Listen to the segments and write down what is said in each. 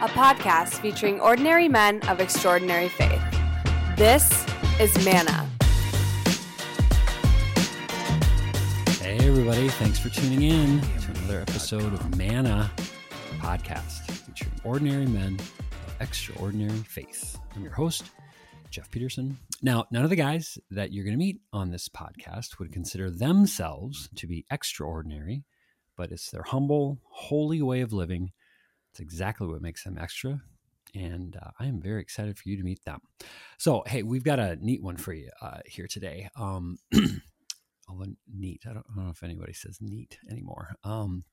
a podcast featuring ordinary men of extraordinary faith. This is Manna. Hey, everybody. Thanks for tuning in to another episode of Manna Podcast featuring ordinary men of extraordinary faith. I'm your host, Jeff Peterson. Now, none of the guys that you're going to meet on this podcast would consider themselves to be extraordinary, but it's their humble, holy way of living. Exactly what makes them extra. And uh, I am very excited for you to meet them. So, hey, we've got a neat one for you uh, here today. Um, neat, I don't, I don't, know if anybody says neat anymore. Um,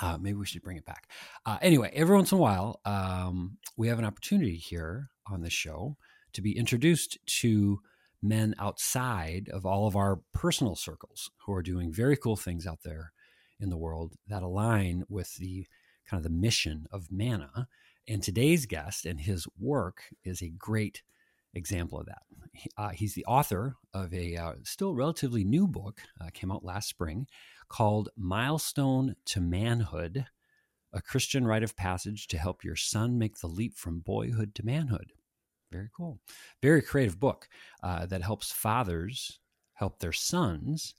uh, maybe we should bring it back. Uh, anyway, every once in a while, um, we have an opportunity here on the show to be introduced to men outside of all of our personal circles who are doing very cool things out there in the world that align with the kind of the mission of Manna. And today's guest and his work is a great example of that. Uh, he's the author of a uh, still relatively new book, uh, came out last spring, called Milestone to Manhood A Christian Rite of Passage to Help Your Son Make the Leap from Boyhood to Manhood. Very cool. Very creative book uh, that helps fathers help their sons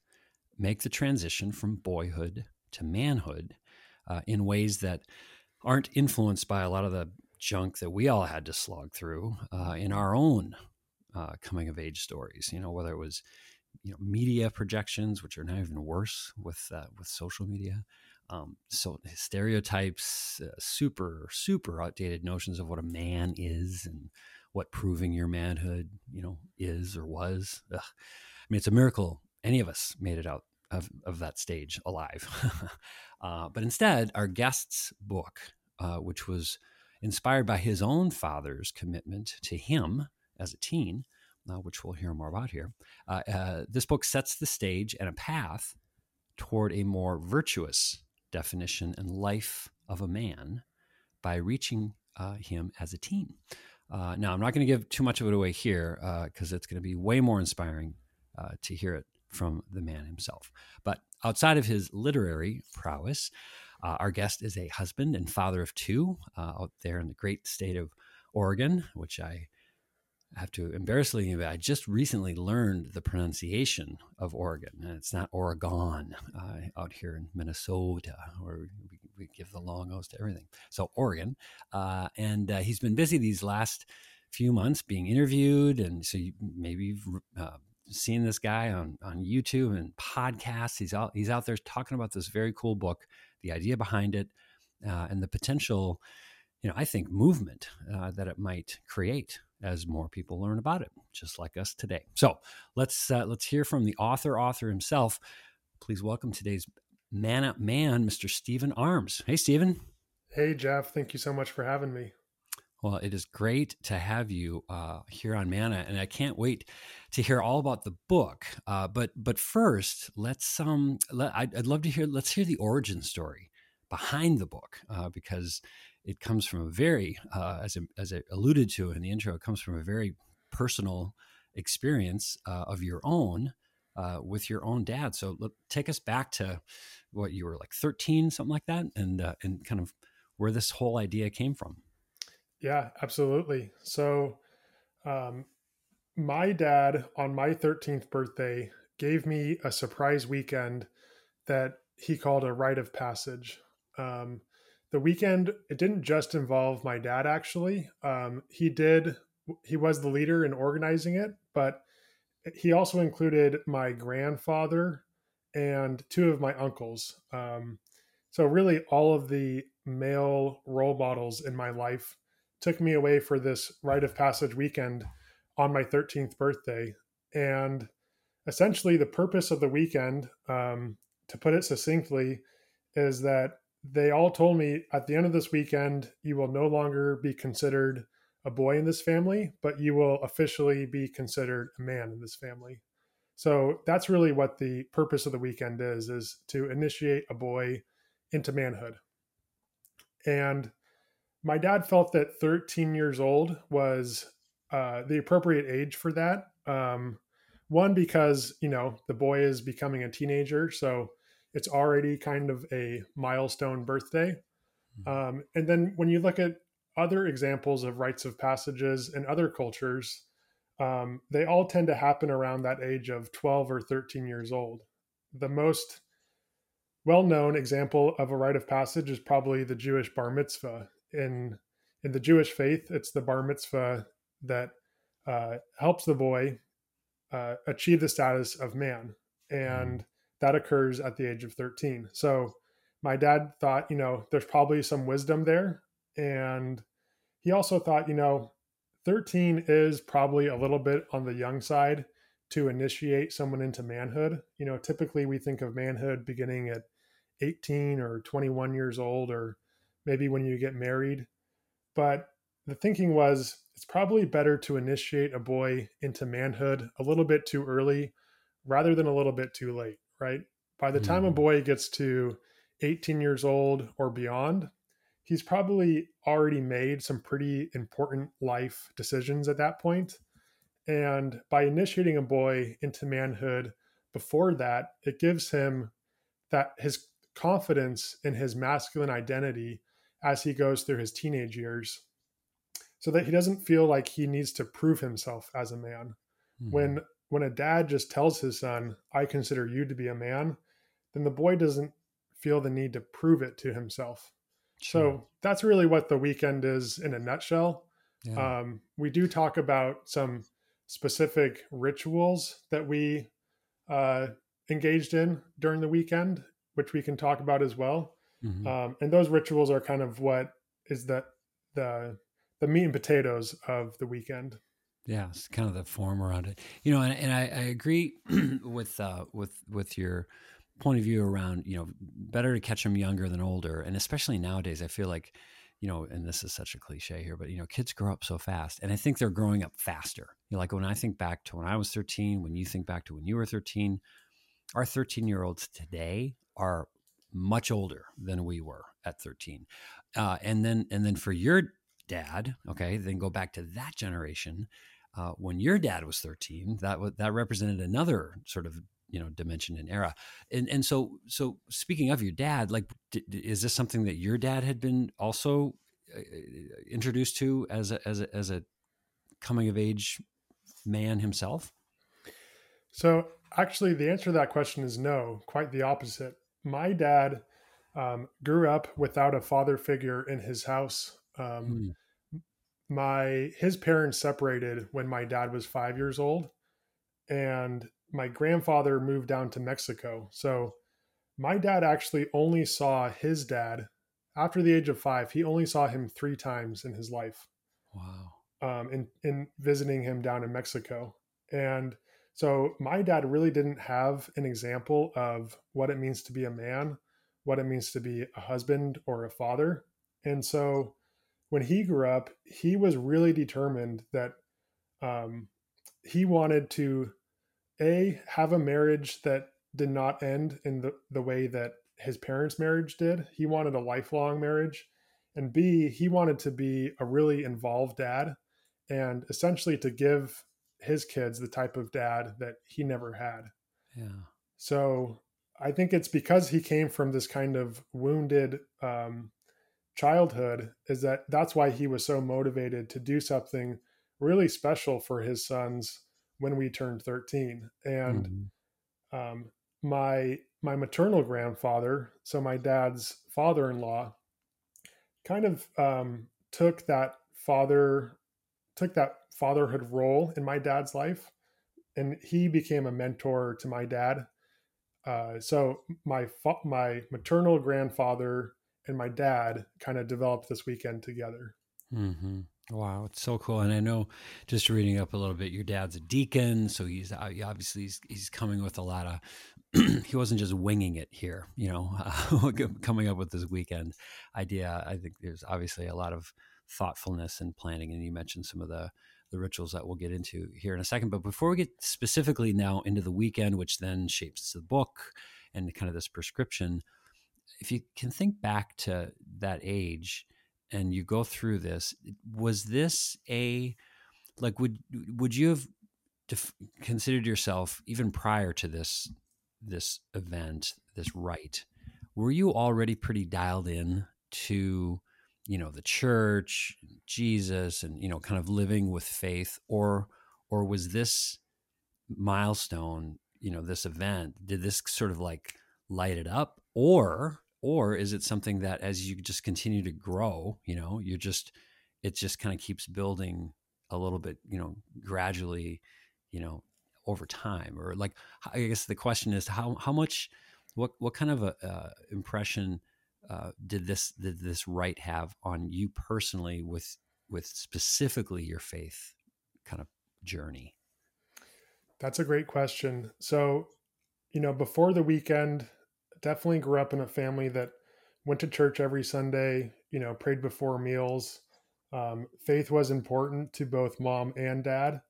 make the transition from boyhood to manhood uh, in ways that aren't influenced by a lot of the junk that we all had to slog through uh, in our own uh, coming of age stories. You know, whether it was you know media projections, which are now even worse with uh, with social media. Um, so stereotypes, uh, super super outdated notions of what a man is and what proving your manhood, you know, is or was. Ugh. I mean, it's a miracle any of us made it out of, of that stage alive. uh, but instead, our guest's book, uh, which was inspired by his own father's commitment to him as a teen, uh, which we'll hear more about here, uh, uh, this book sets the stage and a path toward a more virtuous definition and life of a man by reaching uh, him as a teen. Now, I'm not going to give too much of it away here because it's going to be way more inspiring to hear it from the man himself. But outside of his literary prowess, uh, our guest is a husband and father of two uh, out there in the great state of Oregon, which I have to embarrassingly admit, I just recently learned the pronunciation of Oregon. And it's not Oregon uh, out here in Minnesota, where we, we, give the long O's to everything. So, Oregon. Uh, and uh, he's been busy these last few months being interviewed. And so, you, maybe you've seen this guy on, on YouTube and podcasts. He's out, he's out there talking about this very cool book, the idea behind it, uh, and the potential, you know, I think, movement uh, that it might create as more people learn about it, just like us today. So let's uh, let's hear from the author author himself. Please welcome today's man up man, Mr. Steven Arms. Hey, Steven. Hey, Jeff. Thank you so much for having me. Well, it is great to have you uh, here on Manna, and I can't wait to hear all about the book. Uh, but but first, let's um, let, I'd, I'd, love to hear. Let's hear the origin story behind the book uh, because it comes from a very, uh, as, I, as I alluded to in the intro, it comes from a very personal experience uh, of your own uh, with your own dad. So look, take us back to what you were like 13, something like that, and and kind of where this whole idea came from. Yeah, absolutely. So, um, my dad on my 13th birthday gave me a surprise weekend that he called a rite of passage. Um, the weekend it didn't just involve my dad actually um, he did he was the leader in organizing it but he also included my grandfather and two of my uncles um, so really all of the male role models in my life took me away for this rite of passage weekend on my 13th birthday and essentially the purpose of the weekend um, to put it succinctly is that they all told me at the end of this weekend, you will no longer be considered a boy in this family, but you will officially be considered a man in this family. So that's really what the purpose of the weekend is, is to initiate a boy into manhood. And my dad felt that 13 years old was uh, the appropriate age for that. Um, one, because, you know, the boy is becoming a teenager. So it's already kind of a milestone birthday. Mm-hmm. Um, and then when you look at other examples of rites of passages in other cultures, um, they all tend to happen around that age of 12 or 13 years old. The most well known example of a rite of passage is probably the Jewish bar mitzvah. In, in the Jewish faith, it's the bar mitzvah that uh, helps the boy uh, achieve the status of man. And that occurs at the age of 13. So my dad thought, you know, there's probably some wisdom there. And he also thought, you know, 13 is probably a little bit on the young side to initiate someone into manhood. You know, typically we think of manhood beginning at 18 or 21 years old, or maybe when you get married. But the thinking was it's probably better to initiate a boy into manhood a little bit too early rather than a little bit too late, right? By the time mm. a boy gets to 18 years old or beyond, he's probably already made some pretty important life decisions at that point. And by initiating a boy into manhood before that, it gives him that his confidence in his masculine identity as he goes through his teenage years so that he doesn't feel like he needs to prove himself as a man. Mm-hmm. When when a dad just tells his son, "I consider you to be a man," then the boy doesn't feel the need to prove it to himself. Sure. So that's really what the weekend is in a nutshell. Yeah. Um, we do talk about some specific rituals that we uh, engaged in during the weekend, which we can talk about as well. Mm-hmm. Um, and those rituals are kind of what is the the the meat and potatoes of the weekend. Yeah, it's kind of the form around it, you know, and, and I, I agree with uh, with with your point of view around you know better to catch them younger than older, and especially nowadays, I feel like you know, and this is such a cliche here, but you know, kids grow up so fast, and I think they're growing up faster. You know, like when I think back to when I was thirteen, when you think back to when you were thirteen, our thirteen year olds today are much older than we were at 13 uh, and then and then for your dad, okay, then go back to that generation. Uh, when your dad was 13, that w- that represented another sort of you know dimension and era. And and so so speaking of your dad, like, d- is this something that your dad had been also uh, introduced to as a as a as a coming of age man himself? So actually, the answer to that question is no. Quite the opposite. My dad um, grew up without a father figure in his house. Um, mm. My his parents separated when my dad was five years old, and my grandfather moved down to Mexico. So my dad actually only saw his dad after the age of five. He only saw him three times in his life. Wow. Um, in in visiting him down in Mexico, and so my dad really didn't have an example of what it means to be a man, what it means to be a husband or a father. And so when he grew up, he was really determined that um, he wanted to a have a marriage that did not end in the, the way that his parents' marriage did. He wanted a lifelong marriage. And B, he wanted to be a really involved dad and essentially to give his kids the type of dad that he never had. Yeah. So I think it's because he came from this kind of wounded um, childhood is that that's why he was so motivated to do something really special for his sons when we turned 13 and mm-hmm. um, my my maternal grandfather so my dad's father-in-law kind of um, took that father took that fatherhood role in my dad's life and he became a mentor to my dad uh, so my my maternal grandfather and my dad kind of developed this weekend together. Mm-hmm. Wow, it's so cool. And I know, just reading up a little bit, your dad's a deacon, so he's uh, obviously he's, he's coming with a lot of. he wasn't just winging it here, you know, uh, coming up with this weekend idea. I think there's obviously a lot of thoughtfulness and planning, and you mentioned some of the the rituals that we'll get into here in a second. But before we get specifically now into the weekend, which then shapes the book and kind of this prescription, if you can think back to that age and you go through this, was this a like would would you have def- considered yourself even prior to this this event, this rite? Were you already pretty dialed in to you know the church jesus and you know kind of living with faith or or was this milestone you know this event did this sort of like light it up? Or or is it something that as you just continue to grow you know you're just it just kind of keeps building a little bit you know gradually you know over time? Or like i guess the question is how how much what what kind of a uh, impression uh, did this did this rite have on you personally with with specifically your faith kind of journey? That's a great question. So you know before the weekend definitely grew up in a family that went to church every sunday you know prayed before meals. Um, faith was important to both mom and dad.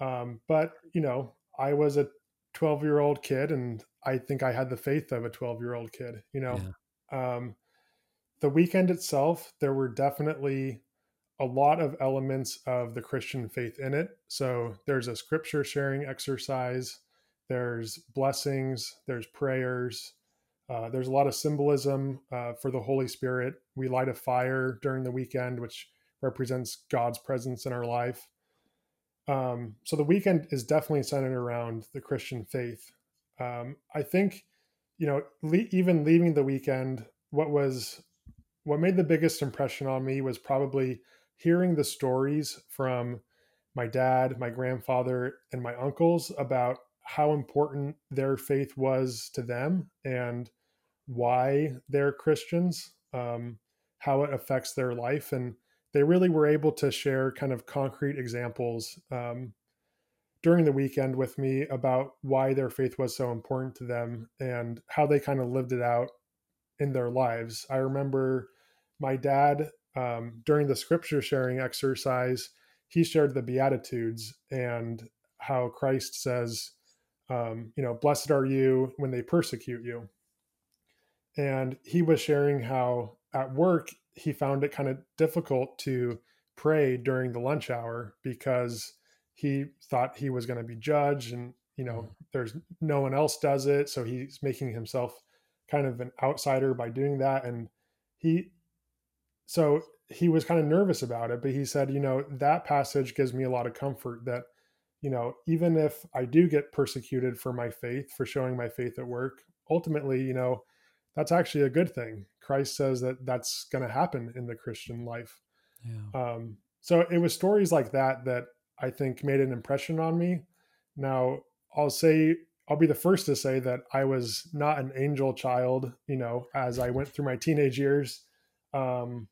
Um, but you know i was a 12 year old kid and i think i had the faith of a 12 year old kid you know? Yeah um, the weekend itself, there were definitely a lot of elements of the Christian faith in it. So there's a scripture sharing exercise, there's blessings, there's prayers, uh, there's a lot of symbolism uh, for the Holy Spirit. We light a fire during the weekend, which represents God's presence in our life. Um, so the weekend is definitely centered around the Christian faith. Um, I think you know, le- even leaving the weekend, what was what made the biggest impression on me was probably hearing the stories from my dad, my grandfather, and my uncles about how important their faith was to them and why they're Christians, um, how it affects their life. And they really were able to share kind of concrete examples um, during the weekend with me about why their faith was so important to them and how they kind of lived it out in their lives. I remember my dad um, during the scripture sharing exercise, he shared the Beatitudes and how Christ says, um, you know, blessed are you when they persecute you. And he was sharing how at work he found it kind of difficult to pray during the lunch hour because he thought he was going to be judged and you know mm. there's no one else does it so he's making himself kind of an outsider by doing that and he so he was kind of nervous about it but he said you know that passage gives me a lot of comfort that you know even if i do get persecuted for my faith for showing my faith at work ultimately you know that's actually a good thing christ says that that's going to happen in the christian life yeah. um, so it was stories like that that I think made an impression on me. Now, I'll say I'll be the first to say that I was not an angel child, you know, as I went through my teenage years. Um,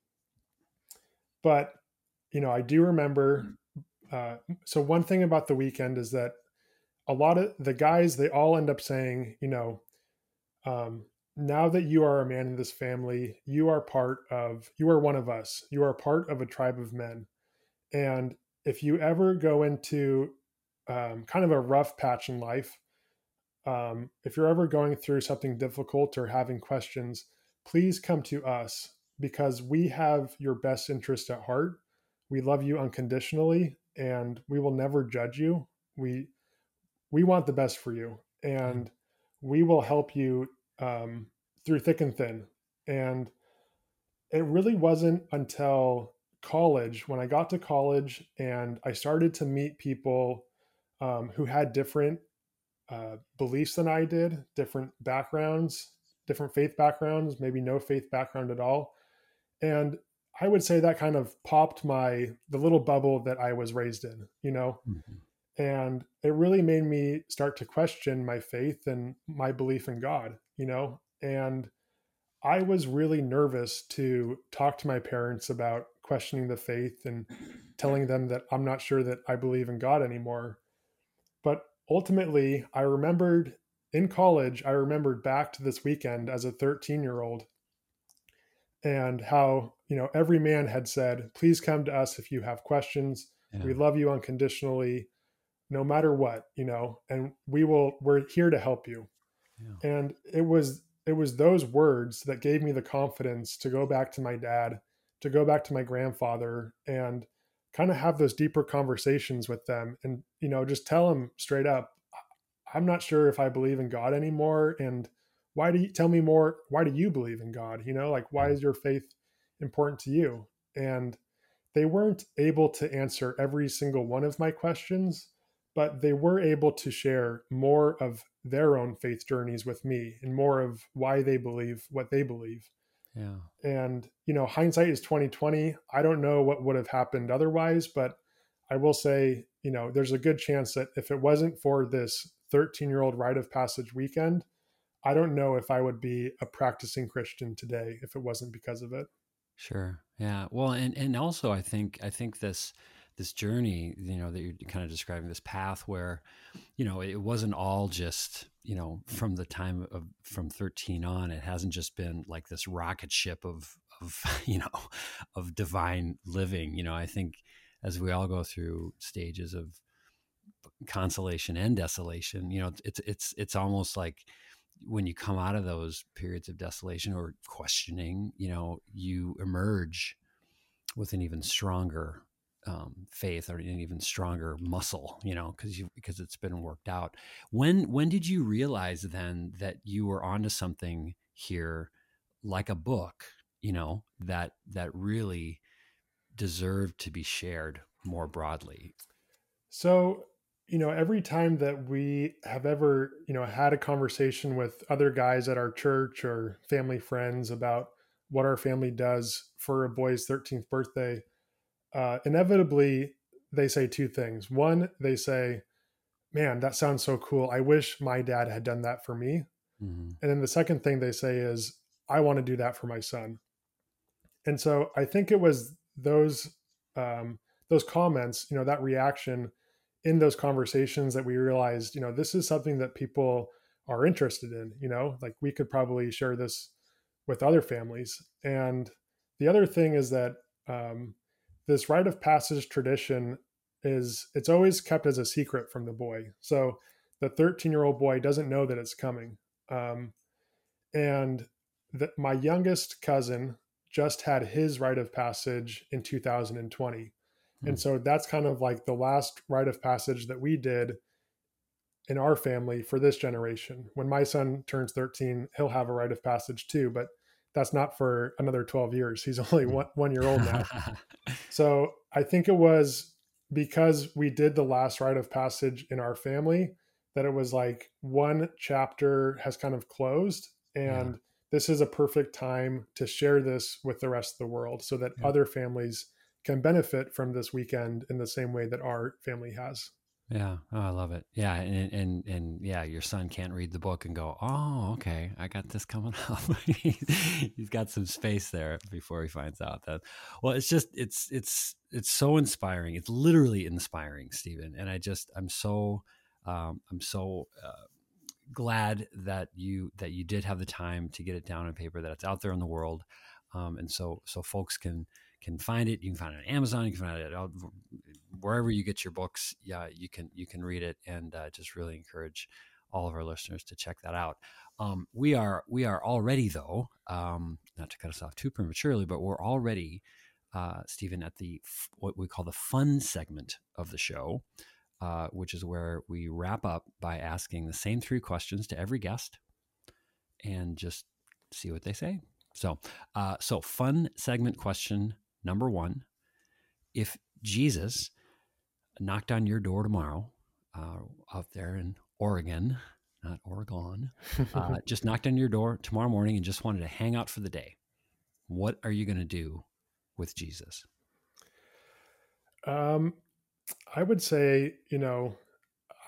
but you know, I do remember. Uh, so one thing about the weekend is that a lot of the guys they all end up saying, you know, um, now that you are a man in this family, you are part of, you are one of us. You are part of a tribe of men, and if you ever go into um, kind of a rough patch in life, um, if you're ever going through something difficult or having questions, please come to us because we have your best interest at heart. We love you unconditionally and we will never judge you. We we want the best for you and we will help you um, through thick and thin. And it really wasn't until college, when I got to college and I started to meet people um, who had different uh, beliefs than I did, different backgrounds, different faith backgrounds, maybe no faith background at all. And I would say that kind of popped my the little bubble that I was raised in, you know. Mm-hmm. And it really made me start to question my faith and my belief in God, you know. And I was really nervous to talk to my parents about questioning the faith and telling them that I'm not sure that I believe in God anymore. But ultimately, I remembered in college, I remembered back to this weekend as a 13 year old and how, you know, every man had said, please come to us if you have questions. Yeah. We love you unconditionally, no matter what, you know, and we will, we're here to help you. Yeah. And it was, it was those words that gave me the confidence to go back to my dad to go back to my grandfather and kind of have those deeper conversations with them and you know just tell them straight up i'm not sure if i believe in god anymore and why do you tell me more why do you believe in god you know like why is your faith important to you? And they weren't able to answer every single one of my questions, but they were able to share more of their own faith journeys with me and more of why they believe what they believe. Yeah. And, you know, hindsight is 2020. I don't know what would have happened otherwise, but I will say, you know, there's a good chance that if it wasn't for this 13 year old rite of passage weekend, I don't know if I would be a practicing Christian today if it wasn't because of it. Sure. Yeah. Well, and and also I think I think this this journey, you know, that you're kind of describing this path where, you know, it wasn't all just, you know, from the time of from 13 on, it hasn't just been like this rocket ship of of, you know, of divine living. You know, I think as we all go through stages of consolation and desolation, you know, it's it's it's almost like when you come out of those periods of desolation or questioning, you know, you emerge with an even stronger um, faith or an even stronger muscle, you know, because you because it's been worked out. When when did you realize then that you were onto something here, like a book, you know, that that really deserved to be shared more broadly? So you know, every time that we have ever, you know, had a conversation with other guys at our church or family friends about what our family does for a boy's 13th birthday, uh, inevitably they say two things. One, they say, man, that sounds so cool. I wish my dad had done that for me. Mm-hmm. And then the second thing they say is, I want to do that for my son. And so I think it was those um, those comments, you know, that reaction in those conversations that we realized, you know, this is something that people are interested in, you know, like we could probably share this with other families. And the other thing is that um, this rite of passage tradition is it's always kept as a secret from the boy. So the 13 year old boy doesn't know that it's coming. Um, and the, my youngest cousin just had his rite of passage in 2020. And hmm. so that's kind of like the last rite of passage that we did in our family for this generation. When my son turns 13, he'll have a rite of passage too, but that's not for another 12 years. He's only hmm. one, one year old now. so I think it was because we did the last rite of passage in our family that it was like one chapter has kind of closed and yeah. this is a perfect time to share this with the rest of the world so that yeah. other families can benefit from this weekend in the same way that our family has. Yeah. Oh, I love it. Yeah. And, and, and yeah, your son can't read the book and go, Oh, okay. I got this coming up. He's got some space there before he finds out that, well, it's just, it's, it's, it's so inspiring. It's literally inspiring, Steven. And I just, I'm so, um, I'm so, uh, glad that you, that you did have the time to get it down on paper, that it's out there in the world. Um, and so, so folks can, can find it. You can find it on Amazon. You can find it wherever you get your books. Yeah, you can you can read it, and uh, just really encourage all of our listeners to check that out. Um, we are we are already though, um, not to cut us off too prematurely, but we're already, uh, Steven, at the what we call the fun segment of the show, uh, which is where we wrap up by asking the same three questions to every guest, and just see what they say. So, uh, so fun segment question Number one, if Jesus knocked on your door tomorrow, uh, out there in Oregon, not Oregon, uh, just knocked on your door tomorrow morning and just wanted to hang out for the day, what are you going to do with Jesus? Um, I would say, you know,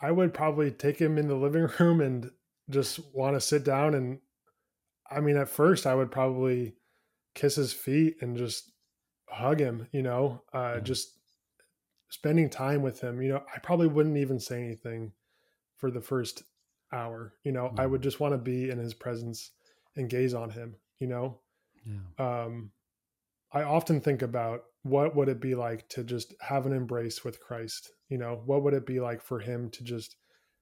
I would probably take him in the living room and just want to sit down and I mean at first I would probably kiss his feet and just hug him, you know, uh, yeah. just spending time with him. You know, I probably wouldn't even say anything for the first hour. You know, I would just want to be in his presence and gaze on him, you know. Yeah. Um, I often think about what would it be like to just have an embrace with Christ? You know, what would it be like for him to just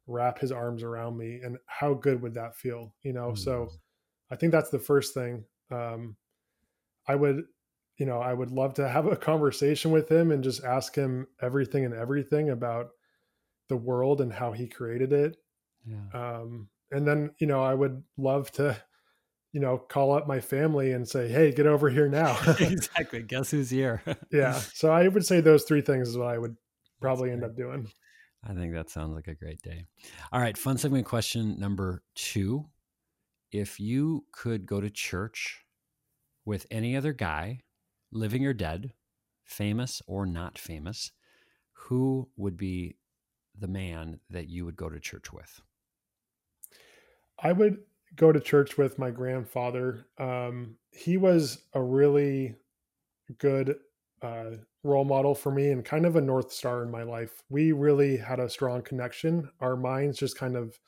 wrap his arms around me and how good would that feel? You know, mm-hmm. so I think that's the first thing. Um, I would you know, I would love to have a conversation with him and just ask him everything and everything about the world and how he created it. Yeah. Um, and then, you know, I would love to you know, call up my family and say, "Hey, get over here now." exactly. Guess who's here? yeah. So I would say those three things is what I would probably end up doing. I think that sounds like a great day. All right, fun segment question number two. If you could go to church with any other guy, living or dead, famous or not famous, who would be the man that you would go to church with? I would go to church with my grandfather. Um, he was a really good uh, role model for me and kind of a north star in my life. We really had a strong connection. Our minds just kind of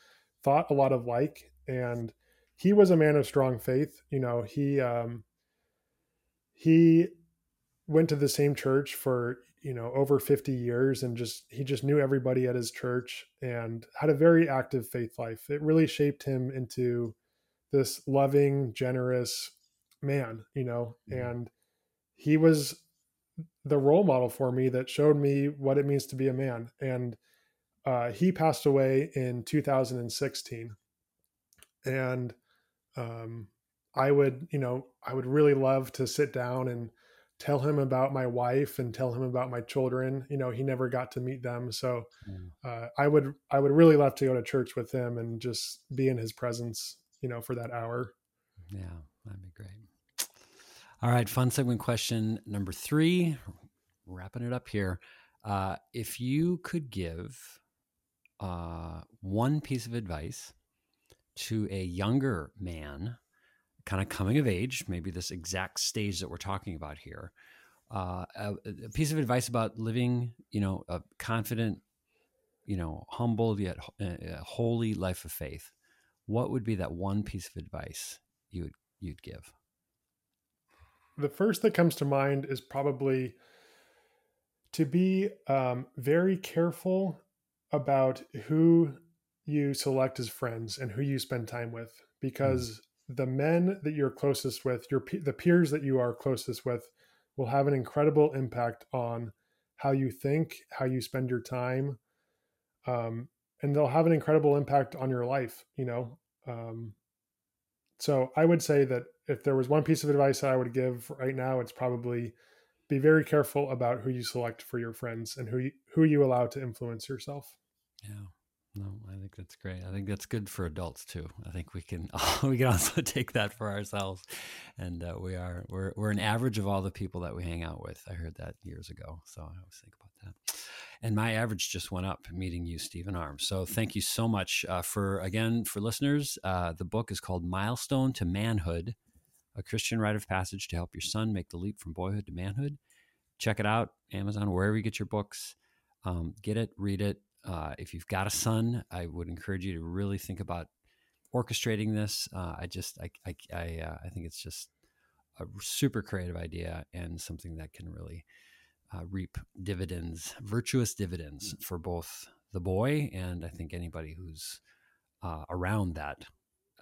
thought a lot of like, and he was a man of strong faith. You know, he um, he went to the same church for you know over 50 years and just he just knew everybody at his church and had a very active faith life. It really shaped him into this loving generous man you know mm-hmm. and he was the role model for me that showed me what it means to be a man. And uh, he passed away in 2016 and um, i would you know i would really love to sit down and tell him about my wife and tell him about my children you know he never got to meet them so uh, i would i would really love to go to church with him and just be in his presence you know for that hour. Yeah that'd be great. All right fun segment question number three wrapping it up here. Uh, if you could give uh, one piece of advice to a younger man kind of coming of age, maybe this exact stage that we're talking about here. Uh, a, a, piece of advice about living, you know, a confident, you know, humble yet uh, holy life of faith. What would be that one piece of advice you would you'd give? The first that comes to mind is probably to be um, very careful about who you select as friends and who you spend time with because the men that you're closest with, your the peers that you are closest with, will have an incredible impact on how you think, how you spend your time, um, and they'll have an incredible impact on your life. You know, um, so I would say that if there was one piece of advice I would give right now, it's probably be very careful about who you select for your friends and who you, who you allow to influence yourself. Yeah. No, I think that's great. I think that's good for adults too. I think we can we can also take that for ourselves, and uh, we are we're we're an average of all the people that we hang out with. I heard that years ago, so I always think about that. And my average just went up meeting you, Steven Arms. So thank you so much uh, for again for listeners. Uh, the book is called Milestone to Manhood: A Christian Rite of Passage to Help Your Son Make the Leap from Boyhood to Manhood. Check it out, Amazon, wherever you get your books. Um, get it, read it uh, if you've got a son, I would encourage you to really think about orchestrating this. Uh, I just, I, I, I, uh, I, think it's just a super creative idea and something that can really uh, reap dividends, virtuous dividends mm. for both the boy and I think anybody who's uh, around that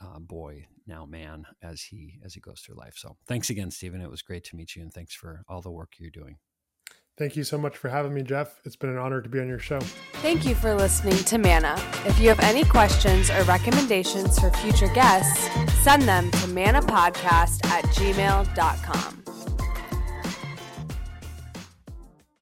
uh, boy now man as he as he goes through life. So thanks again, Steven. It was great to meet you, and thanks for all the work you're doing. Thank you so much for having me, Jeff. It's been an honor to be on your show. Thank you for listening to Manna. If you have any questions or recommendations for future guests, send them to mannapodcast at gmail.com.